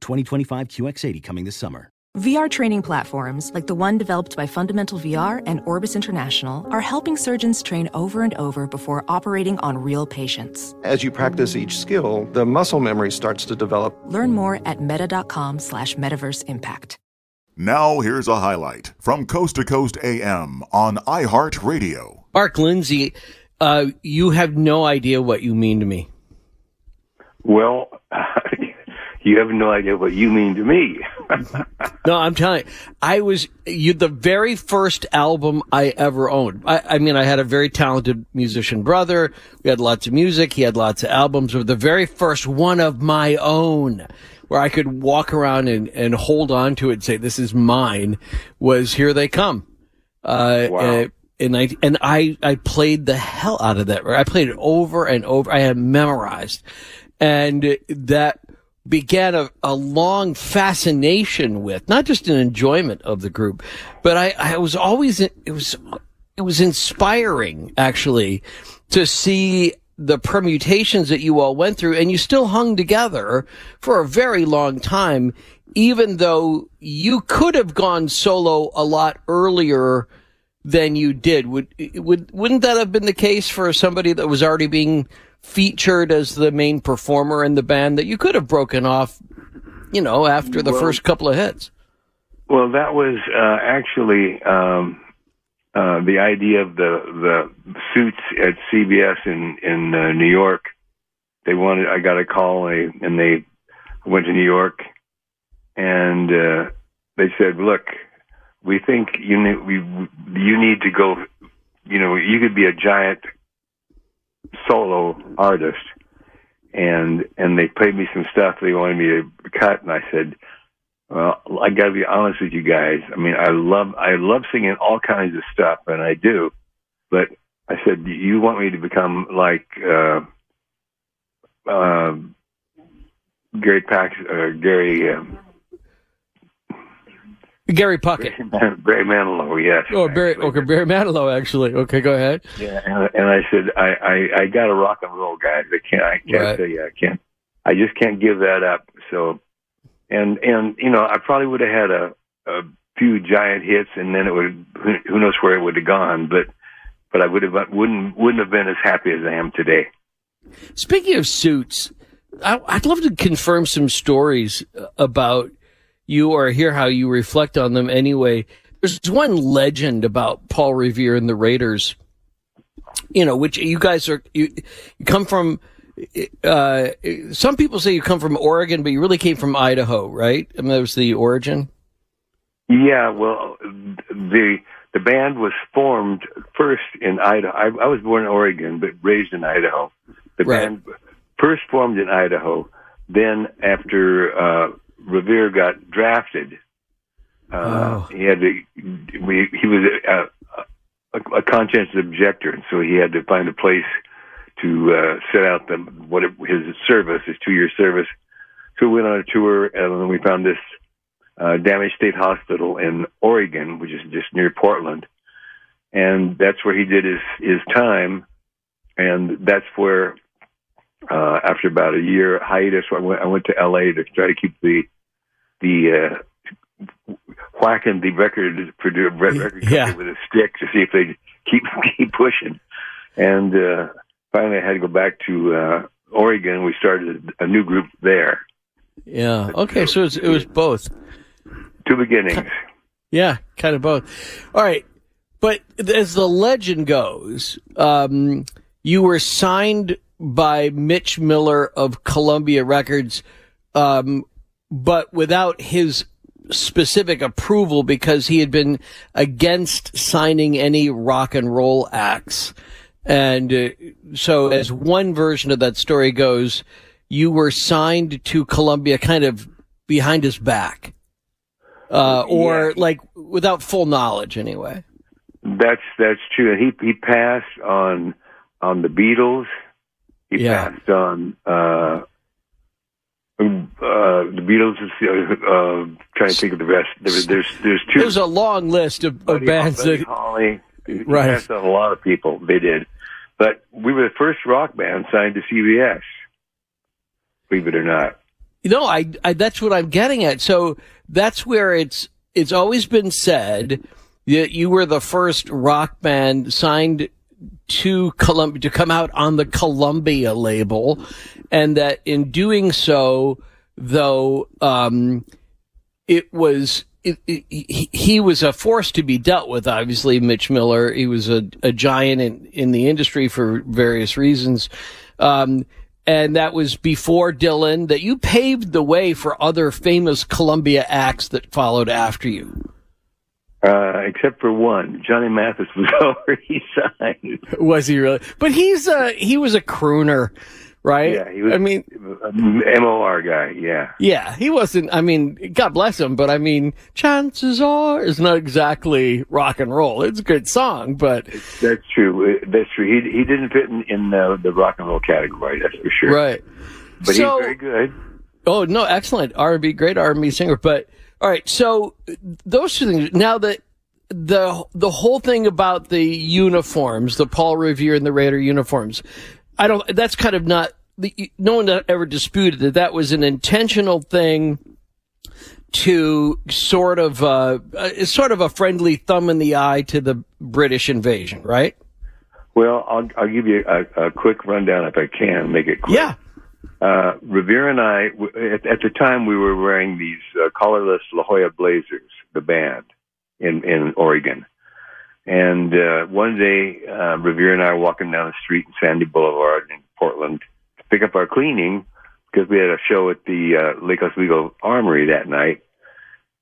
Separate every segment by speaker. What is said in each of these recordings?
Speaker 1: 2025 QX80 coming this summer.
Speaker 2: VR training platforms, like the one developed by Fundamental VR and Orbis International, are helping surgeons train over and over before operating on real patients.
Speaker 3: As you practice each skill, the muscle memory starts to develop.
Speaker 2: Learn more at meta.com slash metaverse impact.
Speaker 4: Now here's a highlight from Coast to Coast AM on iHeartRadio.
Speaker 5: Mark Lindsay, uh, you have no idea what you mean to me.
Speaker 6: Well, you have no idea what you mean to me.
Speaker 5: no, I'm telling you, I was you the very first album I ever owned. I, I, mean, I had a very talented musician brother. We had lots of music. He had lots of albums. But the very first one of my own, where I could walk around and, and hold on to it and say, "This is mine," was "Here They Come." Uh,
Speaker 6: wow.
Speaker 5: Uh, and I and I I played the hell out of that. I played it over and over. I had memorized, and that began a, a long fascination with, not just an enjoyment of the group, but I, I was always, it was, it was inspiring actually to see the permutations that you all went through and you still hung together for a very long time, even though you could have gone solo a lot earlier than you did. Would, would, wouldn't that have been the case for somebody that was already being featured as the main performer in the band that you could have broken off, you know, after the
Speaker 6: well,
Speaker 5: first couple of hits?
Speaker 6: Well, that was uh, actually um, uh, the idea of the the suits at CBS in in uh, New York. They wanted. I got a call, and they went to New York, and uh, they said, "Look, we think you need we you need to go. You know, you could be a giant solo artist, and and they played me some stuff they wanted me to cut, and I said, well, I got to be honest with you guys. I mean, I love I love singing all kinds of stuff, and I do, but I said, you want me to become like uh, uh, Gary Pax, uh, Gary. Um,
Speaker 5: Gary Puckett.
Speaker 6: Barry Manilow, yes.
Speaker 5: Oh, Barry, okay, Barry Manilow, actually. Okay, go ahead.
Speaker 6: Yeah, and, and I said, I, I, I got a rock and roll, guys. I can't, I can't
Speaker 5: Right.
Speaker 6: you, I can't, I just can't give that up. So, and, and, you know, I probably would have had a, a few giant hits and then it would, who who knows where it would have gone, but, but I would have, wouldn't, wouldn't have been as happy as I am today.
Speaker 5: Speaking of suits, I, I'd love to confirm some stories about you or hear how you reflect on them anyway. There's one legend about Paul Revere and the Raiders, you know, which you guys are, you, you come from, uh, some people say you come from Oregon, but you really came from Idaho, right? I mean, that was the origin.
Speaker 6: Yeah, well, the the band was formed first in Idaho. I, I was born in Oregon, but raised in Idaho. The
Speaker 5: Right.
Speaker 6: band first formed in Idaho. Then, after uh, Revere got drafted, uh,
Speaker 5: Oh.
Speaker 6: he had to. We, he was a, a, a conscientious objector, and so he had to find a place to uh, set out the what it, his service, his two year service. So we went on a tour, and then we found this uh, Dammasch State Hospital in Oregon, which is just near Portland, and that's where he did his his time, and that's where uh, after about a year hiatus, I went, I went to L.A. to try to keep the the uh, whacking the record producer record company
Speaker 5: Yeah.
Speaker 6: with a stick to see if they keep keep pushing, and uh, finally I had to go back to uh, Oregon. We started a new group there.
Speaker 5: Yeah. Okay. So it was, it was both.
Speaker 6: Two beginnings.
Speaker 5: Yeah, kind of both. All right. But as the legend goes, um, you were signed by Mitch Miller of Columbia Records, um, but without his specific approval because he had been against signing any rock and roll acts. And uh, so, as one version of that story goes, you were signed to Columbia kind of behind his back uh, or
Speaker 6: Yeah.
Speaker 5: like without full knowledge anyway.
Speaker 6: That's that's true. He he passed on on the Beatles. He
Speaker 5: Yeah.
Speaker 6: passed on uh, uh, the Beatles. Is, uh, uh, trying to think of the rest. There's there's there's two.
Speaker 5: There's a long list of, of
Speaker 6: Buddy-
Speaker 5: bands
Speaker 6: Buddy
Speaker 5: that
Speaker 6: Holly. He
Speaker 5: Right.
Speaker 6: passed on a lot of people. They did, but we were the first rock band signed to CBS. Believe it or not.
Speaker 5: you know I, I that's what I'm getting at. So that's where it's it's always been said that you were the first rock band signed to Columbia to come out on the Columbia label, and that in doing so, though, um, it was. It, it, he, he was a force to be dealt with. Obviously, Mitch Miller. He was a, a giant in, in the industry for various reasons. Um, and that was before Dylan, that you paved the way for other famous Columbia acts that followed after you.
Speaker 6: Uh, except for one, Johnny Mathis was already signed.
Speaker 5: Was he really? But he's a, he was a crooner, right?
Speaker 6: Yeah, he was.
Speaker 5: I mean,
Speaker 6: MOR guy. Yeah.
Speaker 5: yeah, he wasn't, I mean, God bless him, but I mean, chances are it's not exactly rock and roll. It's a good song, but
Speaker 6: That's true. Uh, That's true. He he didn't fit in, in the, the rock and roll category. That's for sure.
Speaker 5: right.
Speaker 6: But
Speaker 5: So-
Speaker 6: he's very good.
Speaker 5: Oh no, excellent R and B, great R and B singer. But all right, so those two things. Now the the the whole thing about the uniforms, the Paul Revere and the Raider uniforms, I don't. That's kind of not. The, no one ever disputed that that was an intentional thing to sort of uh, uh, sort of a friendly thumb in the eye to the British invasion, right?
Speaker 6: Well, I'll I'll give you a, a quick rundown if I can make it quick.
Speaker 5: Yeah.
Speaker 6: Uh, Revere and I, at, at the time, we were wearing these uh, collarless La Jolla Blazers, the band in in Oregon. And uh, one day, uh, Revere and I were walking down the street in Sandy Boulevard in Portland to pick up our cleaning because we had a show at the uh, Lake Oswego Armory that night.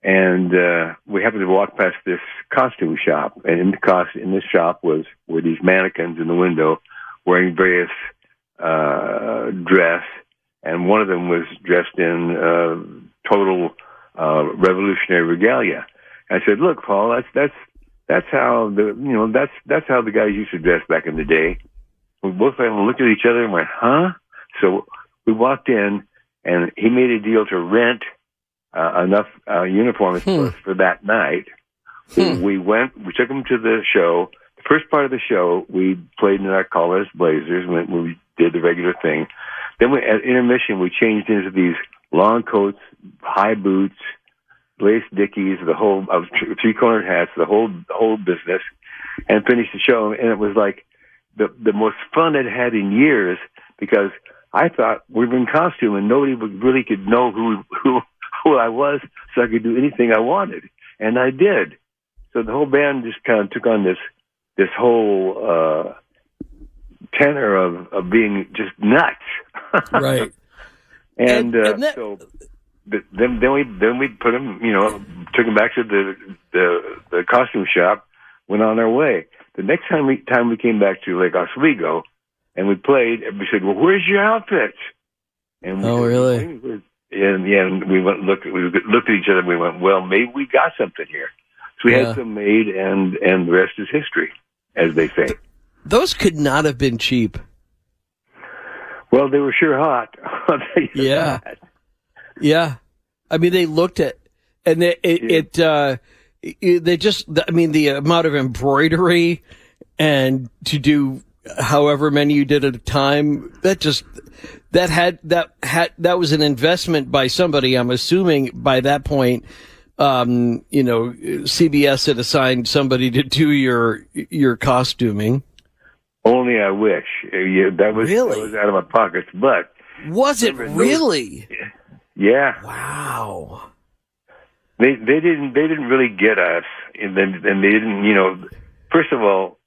Speaker 6: And uh, we happened to walk past this costume shop, and in the cost in this shop was were these mannequins in the window wearing various uh, dress, and one of them was dressed in uh, total uh, revolutionary regalia. I said, "Look, Paul, that's that's that's how the you know that's that's how the guys used to dress back in the day." We both of them looked at each other and went, "Huh?" So we walked in, and he made a deal to rent uh, enough uh, uniforms for for that night. We, we went, we took them to the show. First part of the show, we played in our collarless blazers. We, we did the regular thing. Then we, at intermission, we changed into these long coats, high boots, lace dickies, the whole of three cornered hats, the whole whole business, and finished the show. And it was like the the most fun I'd had in years because I thought we were in costume and nobody really could know who who who I was, so I could do anything I wanted, and I did. So the whole band just kind of took on this this whole uh, tenor of of being just nuts.
Speaker 5: Right.
Speaker 6: and,
Speaker 5: And-
Speaker 6: uh,
Speaker 5: and that-
Speaker 6: so th- then then we then we put him, you know, took him back to the the the costume shop, went on our way. The next time we time we came back to Lake Oswego, and we played, we said, "Well, where's your outfit?" And we
Speaker 5: Oh, really?
Speaker 6: And yeah, and we went looked we looked at each other. and We went, "Well, maybe we got something here." So we
Speaker 5: Yeah.
Speaker 6: had some made, and and the rest is history, as they say.
Speaker 5: Those could not have been cheap.
Speaker 6: Well, they were sure hot. I'll tell you
Speaker 5: Yeah.
Speaker 6: that.
Speaker 5: Yeah. I mean, they looked at, and it it, it uh, it, they just I mean the amount of embroidery and to do however many you did at a time that just that had that had that was an investment by somebody. I'm assuming by that point um, you know, CBS had assigned somebody to do your your costuming.
Speaker 6: Only I wish. Yeah, that was
Speaker 5: Really?
Speaker 6: that was out of my pockets, but
Speaker 5: Was it
Speaker 6: those-
Speaker 5: really?
Speaker 6: yeah,
Speaker 5: Wow.
Speaker 6: they they didn't they didn't really get us, and then and they didn't. You know, first of all,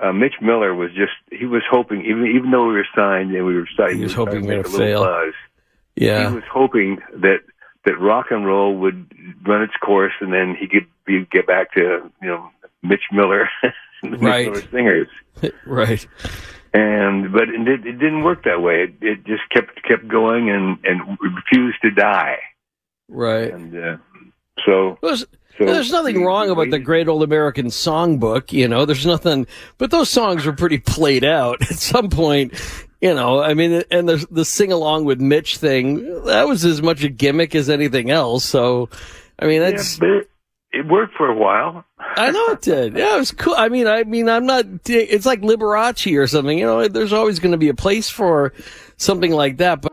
Speaker 6: uh, Mitch Miller was just he was hoping even even though we were signed and we were starting,
Speaker 5: He was
Speaker 6: to start
Speaker 5: hoping we were
Speaker 6: make a
Speaker 5: gonna
Speaker 6: little
Speaker 5: fail.
Speaker 6: buzz.
Speaker 5: Yeah.
Speaker 6: He was hoping that that rock and roll would run its course, and then he could be, get back to you know Mitch Miller, the Mitch Miller singers.
Speaker 5: right.
Speaker 6: And but it, it didn't work that way. It, it just kept kept going and and refused to die.
Speaker 5: Right.
Speaker 6: And uh, so,
Speaker 5: There's,
Speaker 6: so
Speaker 5: there's nothing wrong about the. Great Old American Songbook, you know. There's nothing, but those songs were pretty played out at some point, you know. I mean, and the the sing along with Mitch thing that was as much a gimmick as anything else. So, I mean,
Speaker 6: Yeah,
Speaker 5: that's
Speaker 6: it, it worked for a while.
Speaker 5: I know it did. Yeah, it was cool. I mean, I mean, I'm not. It's like Liberace or something. You know, there's always going to be a place for something like that. But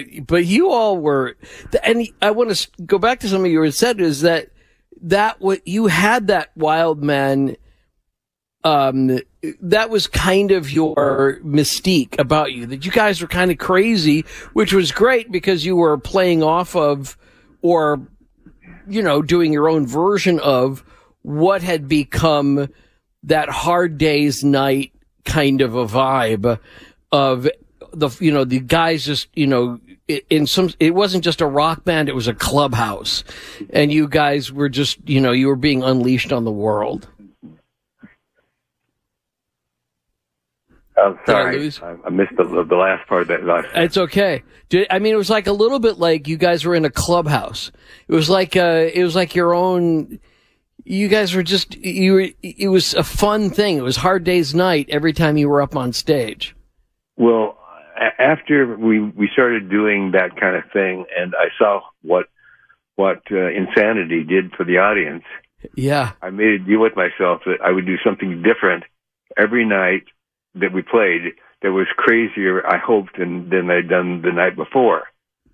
Speaker 5: but, but you all were, and I want to go back to something you had said is that that what you had that wild man. Um, that was kind of your mystique about you that you guys were kind of crazy, which was great because you were playing off of or, you know, doing your own version of what had become that hard day's night kind of a vibe of the you know the guys just you know in some it wasn't just a rock band it was a clubhouse. And you guys were just you know you were being unleashed on the world.
Speaker 6: I'm
Speaker 5: I
Speaker 6: sorry? I, I missed the, the last part of that last.
Speaker 5: it's okay. Did- i mean it was like a little bit like you guys were in a clubhouse. It was like uh it was like your own you guys were just you were it was a fun thing. It was hard day's night every time you were up on stage.
Speaker 6: Well, after we we started doing that kind of thing, and I saw what what uh, insanity did for the audience.
Speaker 5: Yeah.
Speaker 6: I made a deal with myself that I would do something different every night that we played that was crazier, I hoped, than, than I'd done the night before.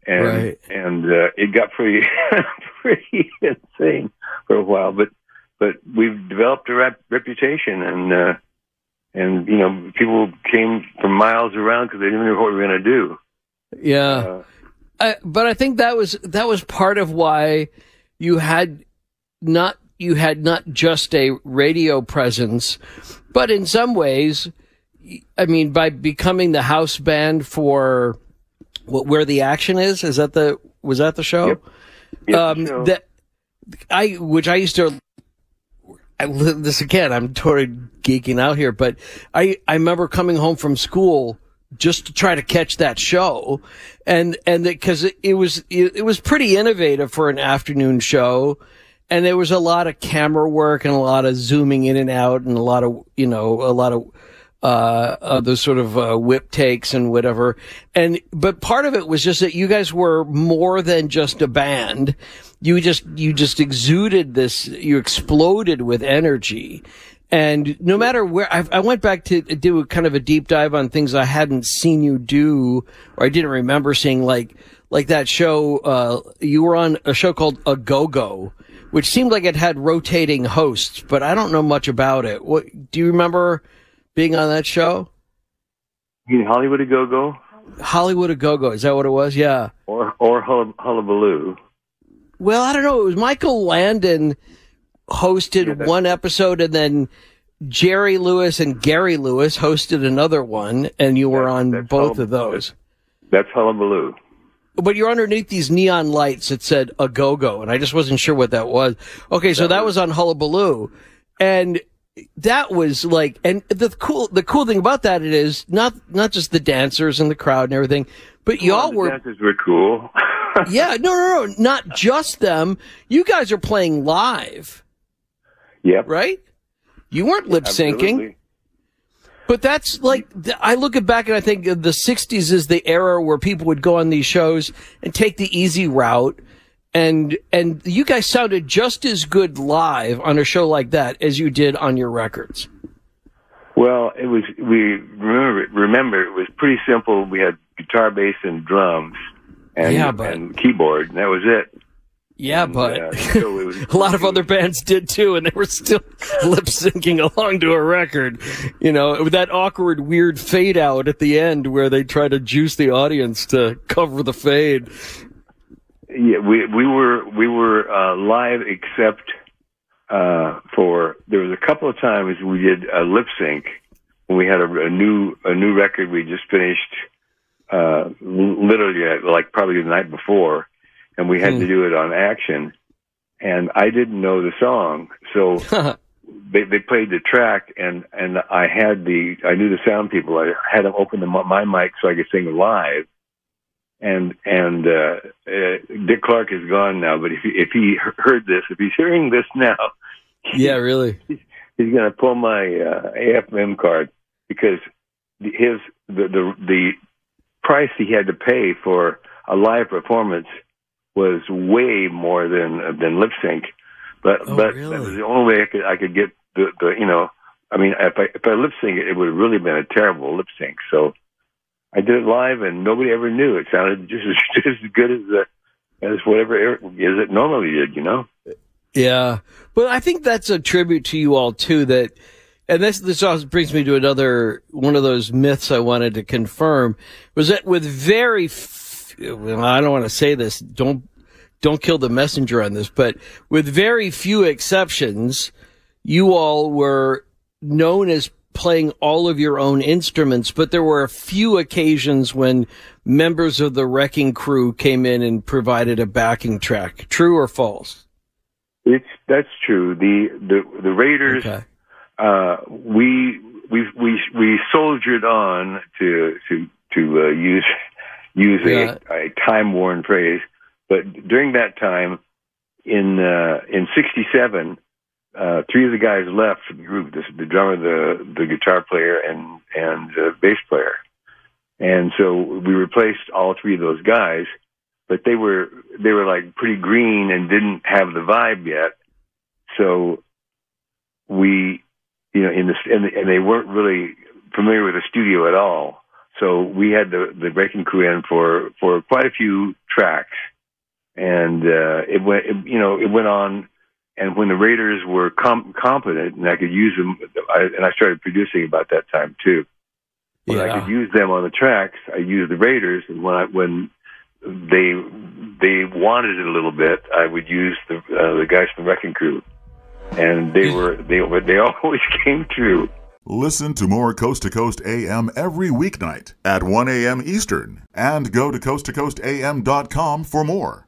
Speaker 6: And,
Speaker 5: Right.
Speaker 6: and, uh, it got pretty, pretty insane for a while, but, but we've developed a rep- reputation and, uh, and, you know, people came from miles around because they didn't know what we were going to do.
Speaker 5: Yeah.
Speaker 6: Uh,
Speaker 5: I, but I think that was that was part of why you had not you had not just a radio presence, but in some ways, I mean, by becoming the house band for what where the action is. Is that the was that the show?
Speaker 6: Yep. Yep,
Speaker 5: um,
Speaker 6: so-
Speaker 5: that I which I used to. I, this again, I'm totally geeking out here, but I I remember coming home from school just to try to catch that show, and and because it, it was it, it was pretty innovative for an afternoon show, and there was a lot of camera work and a lot of zooming in and out and a lot of you know a lot of uh, other sort of uh, whip takes and whatever. And but part of it was just that you guys were more than just a band. You just you just exuded this. You exploded with energy. And no matter where I, I went back to do kind of a deep dive on things I hadn't seen you do or I didn't remember seeing, like like that show. Uh, you were on a show called A Go Go, which seemed like it had rotating hosts, but I don't know much about it. What do you remember? Being on that show?
Speaker 6: You mean Hollywood a Go Go
Speaker 5: Hollywood a Go Go. Is that what it was? Yeah.
Speaker 6: or or Hull- Hullabaloo?
Speaker 5: Well, I don't know. It was Michael Landon hosted
Speaker 6: Yeah,
Speaker 5: one episode and then Jerry Lewis and Gary Lewis hosted another one and you were on both of those.
Speaker 6: That's Hullabaloo.
Speaker 5: But you're underneath these neon lights that said a go go, and I just wasn't sure what that was. Okay, so that was on Hullabaloo, and that was like, and the cool, the cool thing about that it is not not just the dancers and the crowd and everything, but y'all
Speaker 6: the
Speaker 5: were,
Speaker 6: dances were cool.
Speaker 5: yeah, no, no, no, not just them. You guys are playing live,
Speaker 6: yep.
Speaker 5: right? You weren't lip syncing. But that's like I look at back and I think the '60s is the era where people would go on these shows and take the easy route, and and you guys sounded just as good live on a show like that as you did on your records.
Speaker 6: Well, it was we remember remember it was pretty simple. We had guitar, bass, and drums, and
Speaker 5: Yeah, but-
Speaker 6: and keyboard, and that was it.
Speaker 5: Yeah,
Speaker 6: And,
Speaker 5: but
Speaker 6: uh, so was-
Speaker 5: a lot of other bands did too, and they were still lip syncing along to a record. You know, with that awkward, weird fade out at the end where they try to juice the audience to cover the fade.
Speaker 6: Yeah, we we were we were uh, live except uh, for there was a couple of times we did a lip sync when we had a, a new a new record we just finished uh, literally uh, like probably the night before, and we had
Speaker 5: Hmm.
Speaker 6: to do it on action, and I didn't know the song, so they they played the track and and I had the I knew the sound people. I had them open the, my mic so I could sing live. And and uh, uh, Dick Clark is gone now, but if he, if he heard this, if he's hearing this now,
Speaker 5: yeah, really.
Speaker 6: he's he's going to pull my uh, AFM card because his the, the the price he had to pay for a live performance was way more than than lip sync. But
Speaker 5: Oh,
Speaker 6: but
Speaker 5: really?
Speaker 6: that was the only way I could I could get the, the you know I mean if I if I lip sync it, it would have really been a terrible lip sync. So I did it live and nobody ever knew. It sounded just as just as good as the as whatever as it normally did. You know.
Speaker 5: Yeah, but I think that's a tribute to you all too. That, and this this also brings me to another one of those myths I wanted to confirm was that with very, well, I don't want to say this. Don't don't kill the messenger on this, but with very few exceptions, you all were known as playing all of your own instruments, but there were a few occasions when members of the wrecking crew came in and provided a backing track. True or false?
Speaker 6: It's that's true. The the the Raiders.
Speaker 5: Okay.
Speaker 6: Uh, we we we we soldiered on to to to uh, use use
Speaker 5: Yeah.
Speaker 6: a, a time worn phrase, but during that time, in uh, in '67, uh, three of the guys left the group: the, the drummer, the the guitar player, and and the bass player. And so we replaced all three of those guys. but they were they were like pretty green and didn't have the vibe yet. So we, you know, in the and, and they weren't really familiar with the studio at all. So we had the the Wrecking Crew in for for quite a few tracks, and uh, it went, it, you know, it went on. And when the Raiders were com- competent, and I could use them, I, and I started producing about that time too. When I could use them on the tracks, I used the Raiders, and when I when they they wanted it a little bit, I would use the uh, the guys from Wrecking Crew, and they were they but they always came true.
Speaker 4: Listen to more Coast to Coast AM every weeknight at 1 a.m. Eastern and go to coasttocoastam.com for more.